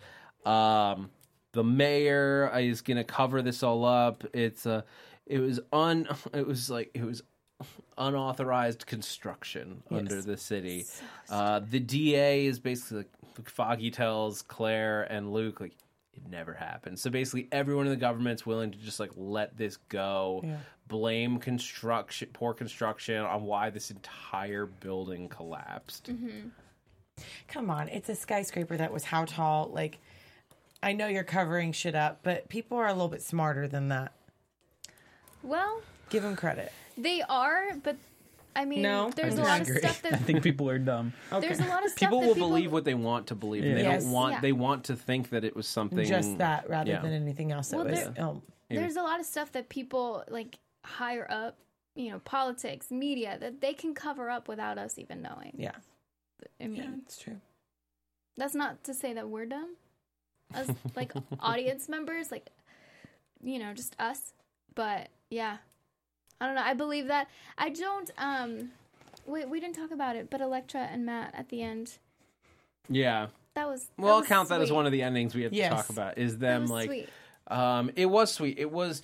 um the mayor is gonna cover this all up it's uh it was un it was like it was unauthorized construction under the city uh the da is basically like foggy tells claire and luke like it never happened so basically everyone in the government's willing to just like let this go blame construction poor construction on why this entire building collapsed mm-hmm. Come on, it's a skyscraper that was how tall? Like, I know you're covering shit up, but people are a little bit smarter than that. Well, Give them credit. they are, but I mean, No, there's I a lot of disagree. stuff I think people are dumb. there's a lot of stuff people that will people believe what they want to believe. and They Yes. don't want. Yeah. They want to think that it was something Just that rather yeah. than anything else. That Well, was. there- Oh, there's a lot of stuff that people like higher up, you know, politics, media that they can cover up without us even knowing. yeah. I mean, Yeah, it's true. that's not to say that we're dumb as like audience members like you know just us but yeah i don't know i believe that i don't um wait we didn't talk about it but elektra and matt at the end Yeah. that was that Well, I'll was count that as sweet. one of the endings we have Yes. to talk about. Is that them was like sweet. Um, it was sweet. It was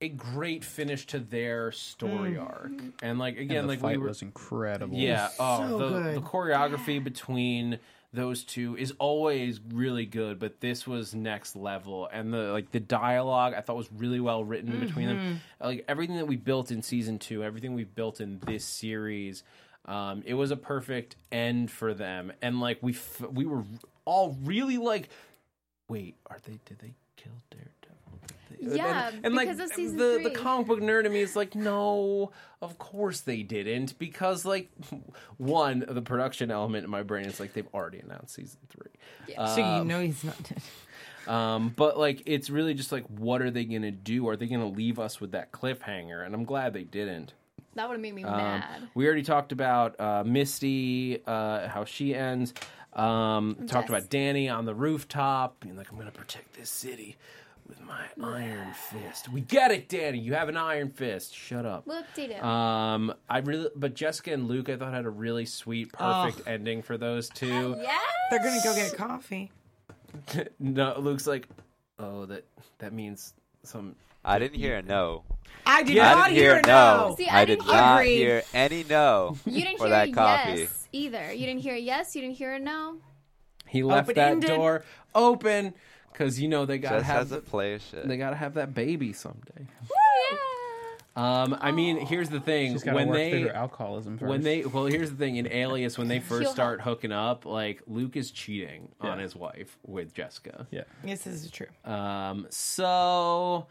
a great finish to their story Mm. arc, and like again, And the like fight we were, was incredible. yeah. Oh, so the, good. the choreography between those two is always really good, but this was next level, and the like the dialogue I thought was really well written between them. Mm-hmm. Like everything that we built in season two, everything we built in this series. Um, it was a perfect end for them, and like we f- we were all really like, wait, are they? Did they kill Daredevil? Did they-" Yeah, and, and like of season the the comic book nerd in me is like, no, of course they didn't, because like one the production element in my brain is like they've already announced season three. so you know he's not dead. Um, but like it's really just like, what are they gonna do? Are they gonna leave us with that cliffhanger? And I'm glad they didn't. that would have made me Um, mad we already talked about uh, Misty, uh, how she ends. Um, Talked Yes. about Danny on the rooftop, being like, "I'm going to protect this city with my iron fist." We get it, Danny. You have an iron fist. Shut up. whoop dee Um, I really, but Jessica and Luke, I thought had a really sweet, perfect ending for those two. yeah They're gonna go get coffee. no, Luke's like, "Oh, that that means some." I didn't hear a no. I did Yeah, I not didn't hear hear a no. no. See, I, I did didn't not Agreed. hear any no you didn't for hear that coffee. yes either you didn't hear a yes you didn't hear a no He left that Open-ended. door open because you know they gotta Just have has a the, play shit. they gotta have that baby someday. yeah Um, I mean, here's the thing: She's got to when work they through her alcoholism first. when they well, here's the thing in Alias when they first He'll start hooking up, like Luke is cheating on Yeah. his wife with Jessica. yeah, this is true. Um, so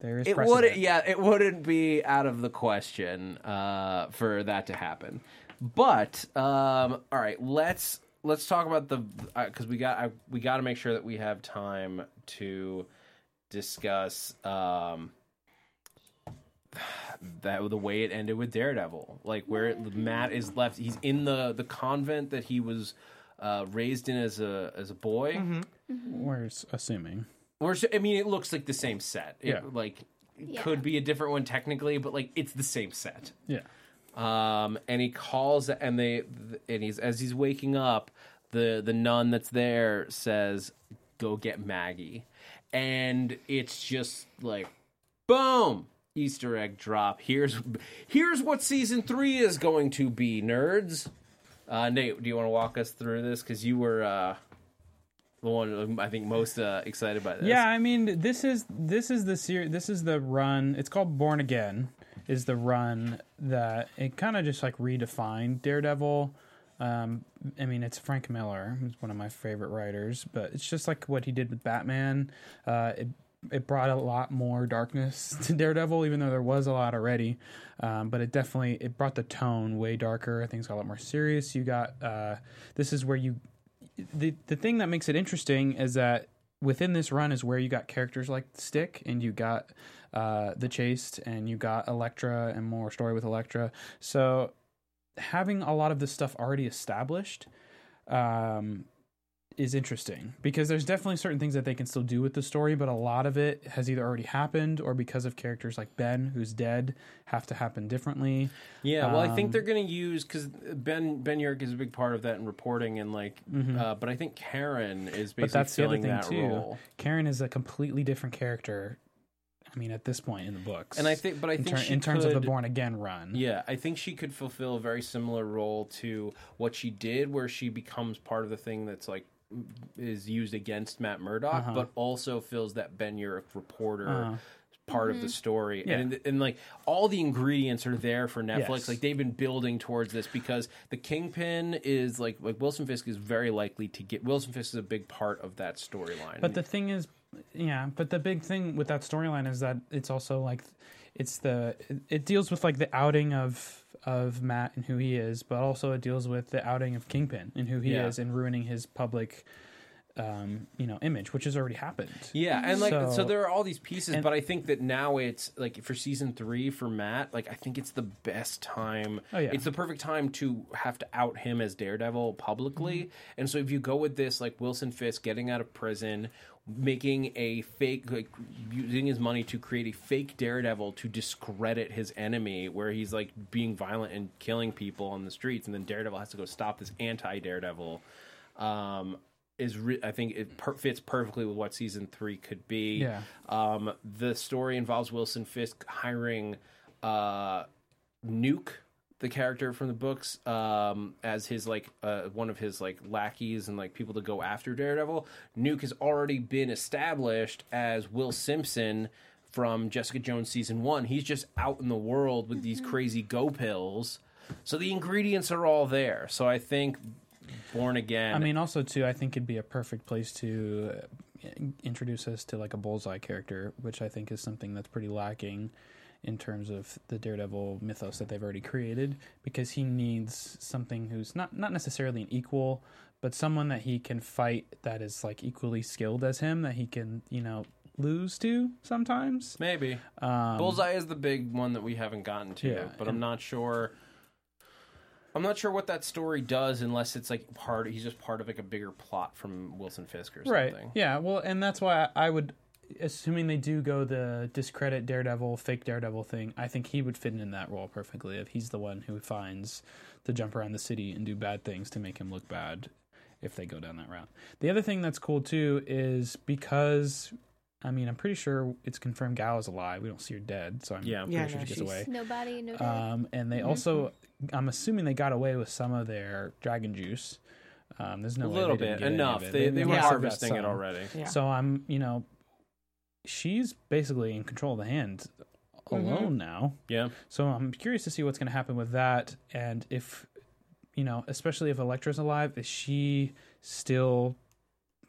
there is it wouldn't yeah it wouldn't be out of the question uh, for that to happen. But um, all right, let's let's talk about the because we got I, we got to make sure that we have time to discuss. Um, that the way it ended with Daredevil, like where it, Matt is left, he's in the the convent that he was uh, raised in as a as a boy. We're assuming. We're I mean, it looks like the same set. It, Yeah. like it Yeah. could be a different one technically, but like it's the same set. Yeah. Um, and he calls, and they and he's as he's waking up, the the nun that's there says, "Go get Maggie," and it's just like, boom. Easter egg drop. Here's here's what season three is going to be, nerds. Uh, Nate, do you want to walk us through this? Because you were uh, the one I think most uh, excited by this. Yeah, I mean, this is this is the series. This is the run. It's called Born Again. Is the run that it kind of just like redefined Daredevil. Um, I mean, it's Frank Miller, who's one of my favorite writers, but it's just like what he did with Batman. Uh, it it brought a lot more darkness to Daredevil, even though there was a lot already. Um, but it definitely it brought the tone way darker. It's got a lot more serious. You got uh, this is where you the the thing that makes it interesting is that within this run is where you got characters like Stick and you got uh, the Chaste and you got Elektra and more story with Elektra. So having a lot of this stuff already established um, is interesting because there's definitely certain things that they can still do with the story, but a lot of it has either already happened or because of characters like Ben, who's dead, have to happen differently. Yeah, well, I think Um, they're going to use because Ben Ben Urich is a big part of that in reporting and like, uh, but I think Karen is basically Mm-hmm. But that's the other thing that too. role. Karen is a completely different character. I mean, at this point in the books, And I think, but I in, think ter- she in terms of the Born Again run, Yeah, I think she could fulfill a very similar role to what she did, where she becomes part of the thing that's like is used against Matt Murdock, Uh-huh. but also fills that Ben Urich reporter part of the story. Yeah. And and like all the ingredients are there for Netflix. Yes. Like they've been building towards this because the Kingpin is like like Wilson Fisk is very likely to get Wilson Fisk is a big part of that storyline. But the thing is, yeah, but the big thing with that storyline is that it's also like it's the it, deals with like the outing of of Matt and who he is, but also it deals with the outing of Kingpin and who he Yeah. is and ruining his public um, you know, image, which has already happened. Yeah, and like so, So- there are all these pieces, and- but I think that now it's like for season three for Matt, like I think it's the best time. Oh, yeah. it's the perfect time to have to out him as Daredevil publicly. Mm-hmm. And so if you go with this, like Wilson Fisk getting out of prison, making a fake, like using his money to create a fake Daredevil to discredit his enemy, where he's like being violent and killing people on the streets, and then Daredevil has to go stop this anti Daredevil. Um, is re- I think it per- fits perfectly with what season three could be. Yeah. Um, the story involves Wilson Fisk hiring uh, Nuke, the character from the books, um, as his like uh, one of his like lackeys and like people to go after Daredevil. Nuke has already been established as Will Simpson from Jessica Jones season one. He's just out in the world with these crazy go pills. So the ingredients are all there. So I think Born Again. I mean, also too, I think it'd be a perfect place to uh, introduce us to like a bullseye character, which I think is something that's pretty lacking in terms of the Daredevil mythos that they've already created, because he needs something who's not not necessarily an equal, but someone that he can fight that is like equally skilled as him, that he can you know lose to sometimes. maybe. Um, Bullseye is the big one that we haven't gotten to, Yeah, but I'm not sure. I'm not sure what that story does unless it's like part. He's just part of like a bigger plot from Wilson Fisk or something. Right. Yeah. Well, and that's why I would, assuming they do go the discredit Daredevil, fake Daredevil thing, I think he would fit in that role perfectly. If he's the one who finds to jump around the city and do bad things to make him look bad, if they go down that route. The other thing that's cool too is because. I mean, I'm pretty sure it's confirmed Gao is alive. We don't see her dead, so I'm Yeah. pretty Yeah, sure no, she gets she's- away. Nobody, no day. Um, and they also, I'm assuming they got away with some of their dragon juice. Um, there's no A way little they didn't bit, get any of enough. it. They, they were Yeah. must have got harvesting it already. Yeah. So I'm, you know, she's basically in control of the hand mm-hmm. alone now. Yeah. So I'm curious to see what's going to happen with that, and if, you know, especially if Elektra's alive, is she still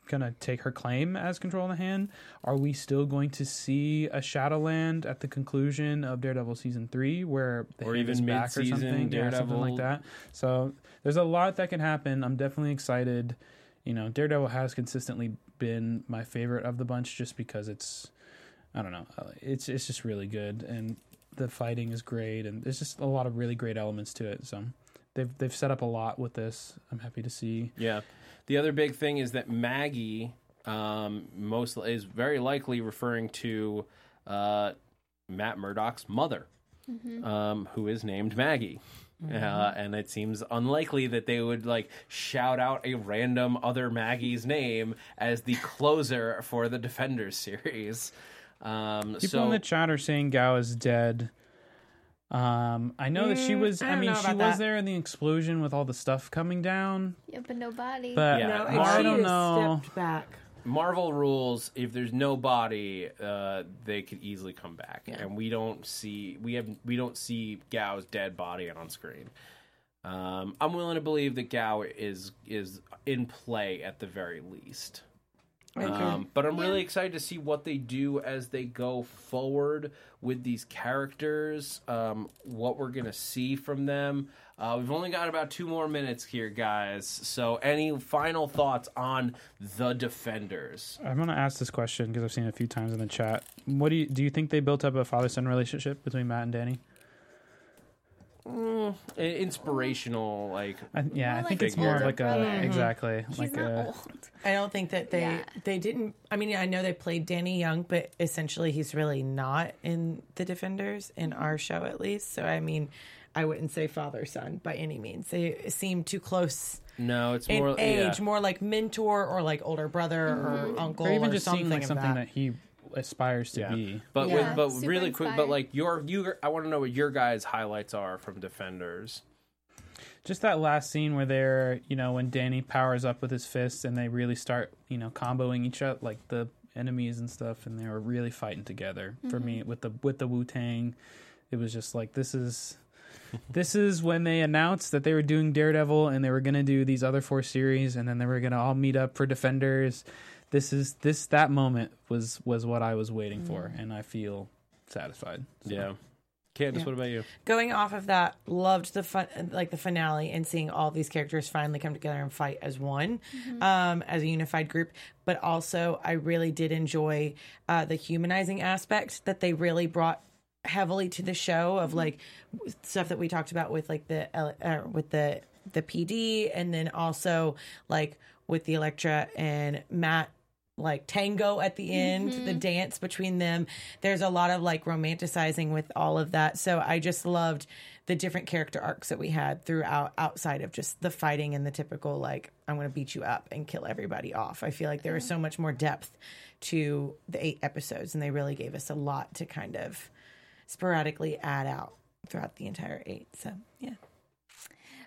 gonna take her claim as control of the hand? Are we still going to see a Shadowland at the conclusion of Daredevil season three, where the Or hand is even back or mid-season something, Yeah, something Daredevil? like that? So there's a lot that can happen. I'm definitely excited. You know, Daredevil has consistently been my favorite of the bunch, just because it's, I don't know, uh, it's it's just really good, and the fighting is great, and there's just a lot of really great elements to it. So they've they've set up a lot with this. I'm happy to see. Yeah. The other big thing is that Maggie um, most is very likely referring to uh, Matt Murdock's mother, um, who is named Maggie. Uh, and it seems unlikely that they would like shout out a random other Maggie's name as the closer for the Defenders series. Um, People so in the chat are saying Gao is dead. Um, I know that she Mm, was. I I, mean, she was that. there in the explosion with all the stuff coming down. yeah, but nobody. But Yeah, No, Mar- if I don't know. Stepped back. Marvel rules: if there's no body, uh, they could easily come back, and we don't see we have we don't see Gao's dead body on screen. Um, I'm willing to believe that Gao is is in play at the very least. Um, but I'm really excited to see what they do as they go forward with these characters. Um, what we're gonna see from them. Uh, we've only got about two more minutes here, guys. So, any final thoughts on the Defenders? I'm gonna ask this question because I've seen it a few times in the chat. What do you do? You think they built up a father son relationship between Matt and Danny? I- Inspirational, like I, yeah, More I think like it's more older like brother. a exactly He's like not a old. I don't think that they Yeah. they didn't. I mean, I know they played Danny Young, but essentially he's really not in the Defenders in our show, at least. So I mean, I wouldn't say father son by any means. They seem too close no, it's in more age, yeah. more like mentor or like older brother or mm-hmm. uncle or even or just something seeing like of something that. that. he aspires to Yeah. be. But Yeah. with, but Super really quick, but like your you, I want to know what your guys' highlights are from Defenders. Just that last scene where they're, you know, when Danny powers up with his fists and they really start, you know, comboing each other, like the enemies and stuff, and they were really fighting together. For mm-hmm. me, with the with the Wu Tang, it was just like this is. This is when they announced that they were doing Daredevil and they were going to do these other four series and then they were going to all meet up for Defenders. This is this that moment was was what I was waiting for and I feel satisfied. So- Yeah, Candice, Yeah. what about you? going off of that, loved the fun, like the finale and seeing all these characters finally come together and fight as one, um, as a unified group. But also, I really did enjoy uh, the humanizing aspect that they really brought heavily to the show of like stuff that we talked about with like the uh, with the the PD, and then also like with the Elektra and Matt like tango at the end, the dance between them. There's a lot of like romanticizing with all of that. So I just loved the different character arcs that we had throughout outside of just the fighting and the typical like I'm going to beat you up and kill everybody off. I feel like there was so much more depth to the eight episodes and they really gave us a lot to kind of sporadically add out throughout the entire eight. So, yeah.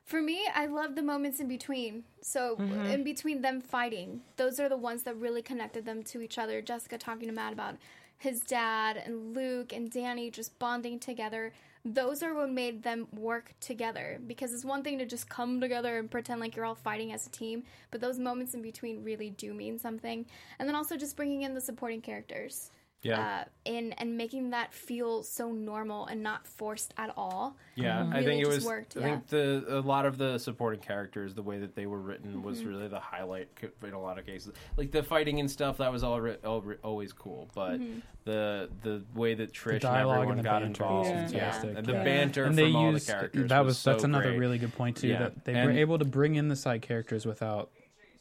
For me, I love the moments in between. So mm-hmm. in between them fighting, those are the ones that really connected them to each other. Jessica talking to Matt about his dad and Luke and Danny just bonding together. Those are what made them work together because it's one thing to just come together and pretend like you're all fighting as a team, but those moments in between really do mean something. And then also just bringing in the supporting characters. Yeah. Uh, in and making that feel so normal and not forced at all. Yeah, I think it was. worked, I yeah. think the a lot of the supporting characters, the way that they were written, was Mm-hmm. really the highlight in a lot of cases. Like the fighting and stuff, that was all re- al- re- always cool. But Mm-hmm. the the way that Trish and dialogue everyone and the got banter involved, was yeah, fantastic. and the Yeah. banter and from they all used the characters. that was, so that's another great. really good point too Yeah. that they And- were able to bring in the side characters without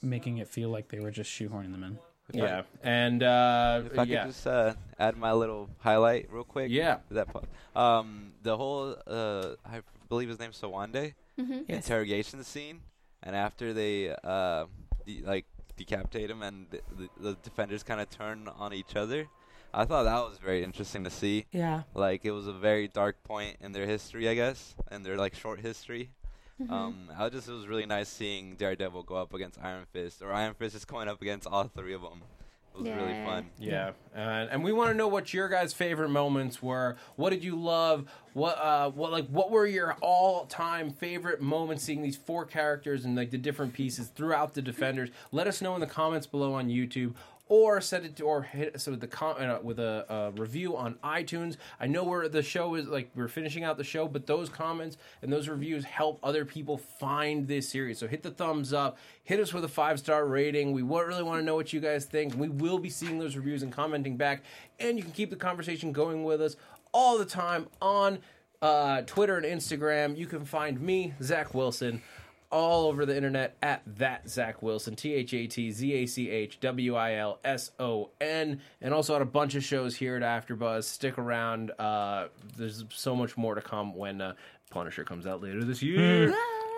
making it feel like they were just shoehorning them in. Yeah, and uh, If I yeah, could just uh, add my little highlight real quick. yeah, That part. Um, the whole uh, I believe his name's Sowande Mm-hmm. Yes. interrogation scene, and after they uh, de- like decapitate him, and the, the, the defenders kind of turn on each other. I thought that was very interesting to see. Yeah. Like it was a very dark point in their history, I guess, and their like short history. Mm-hmm. Um, I just it was really nice seeing Daredevil go up against Iron Fist, or Iron Fist is going up against all three of them. It was really fun. Yeah, and and we want to know what your guys' favorite moments were. What did you love? What uh, what like what were your all-time favorite moments seeing these four characters and like the different pieces throughout the Defenders? Let us know in the comments below on YouTube. Or send it to, or hit us with the com- uh, with a review on iTunes. I know where the show is like we're finishing out the show, but those comments and those reviews help other people find this series. So hit the thumbs up, hit us with a five star rating. We really want to know what you guys think. We will be seeing those reviews and commenting back, and you can keep the conversation going with us all the time on uh, Twitter and Instagram. You can find me, Zach Wilson, all over the internet at that Zach Wilson, T H A T Z A C H W I L S O N, and also on a bunch of shows here at AfterBuzz. Stick around. Uh, there's so much more to come when uh, Punisher comes out later this year.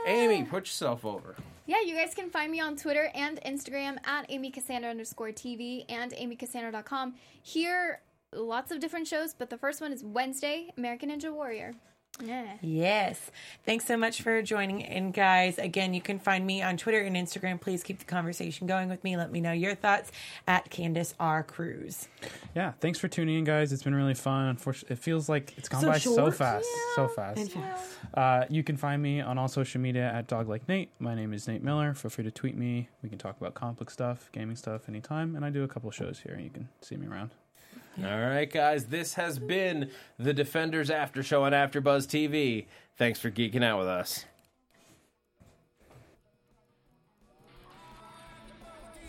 Amy, put yourself over. Yeah, you guys can find me on Twitter and Instagram at Amy Cassandra underscore TV and AmyCassandra.com. Here, lots of different shows, but the first one is Wednesday, American Ninja Warrior. Yeah. Yes. Thanks so much for joining in, guys. Again, you can find me on Twitter and Instagram. Please keep the conversation going with me. Let me know your thoughts at Candice R. Cruz. Yeah, thanks for tuning in, guys. It's been really fun. Unfortunately, it feels like it's gone So by so short. fast, so fast. Uh, you can find me on all social media at Dog Like Nate. My name is Nate Miller. Feel free to tweet me. We can talk about complex stuff, gaming stuff anytime. And I do a couple shows here. You can see me around. All right, guys, this has been the Defenders After Show on AfterBuzz TV. Thanks for geeking out with us.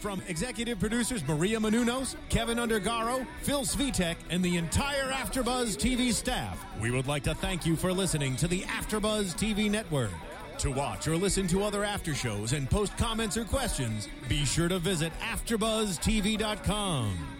From executive producers Maria Menounos, Kevin Undergaro, Phil Svitek, and the entire AfterBuzz TV staff, we would like to thank you for listening to the AfterBuzz TV network. To watch or listen to other after shows and post comments or questions, be sure to visit AfterBuzzTV.com.